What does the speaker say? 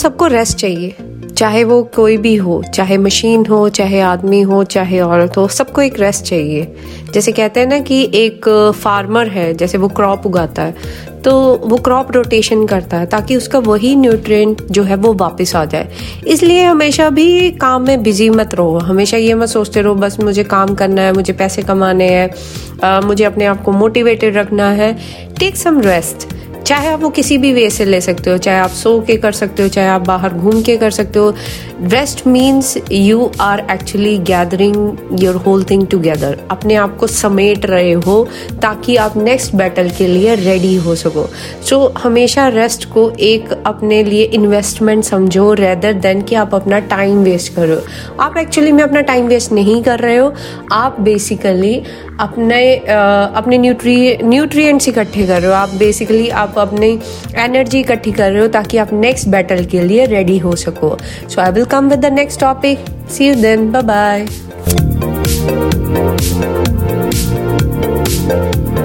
सबको रेस्ट चाहिए। चाहे वो कोई भी हो, चाहे मशीन हो, चाहे आदमी हो, चाहे औरत हो, सबको एक रेस्ट चाहिए। जैसे कहते हैं ना कि एक फार्मर है, जैसे वो क्रॉप उगाता है तो वो क्रॉप रोटेशन करता है ताकि उसका वही न्यूट्रिएंट जो है वो वापस आ जाए। इसलिए हमेशा भी काम में बिज़ी मत रहो। हमेशा ये मत सोचते रहो, बस मुझे काम करना है, मुझे पैसे कमाने हैं मुझे अपने आप को मोटिवेटेड रखना है। टेक सम रेस्ट चाहे आप वो किसी भी वे से ले सकते हो चाहे आप सो के कर सकते हो चाहे आप बाहर घूम के कर सकते हो rest means you are actually gathering your whole thing together अपने आप को समेट रहे हो ताकि आप नेक्स्ट बैटल के लिए रेडी हो सको। सो so, हमेशा रेस्ट को एक अपने लिए इन्वेस्टमेंट समझो रेदर देन कि आप अपना टाइम वेस्ट करो। आप एक्चुअली में अपना टाइम वेस्ट नहीं कर रहे हो आप बेसिकली अपने अपने न्यूट्री न्यूट्रिएंट्स इकट्ठे कर रहे हो। आप बेसिकली आप अपनी एनर्जी इकट्ठी कर रहे हो ताकि आप नेक्स्ट बैटल के लिए रेडी हो सको। So I will come with the next topic see you then bye bye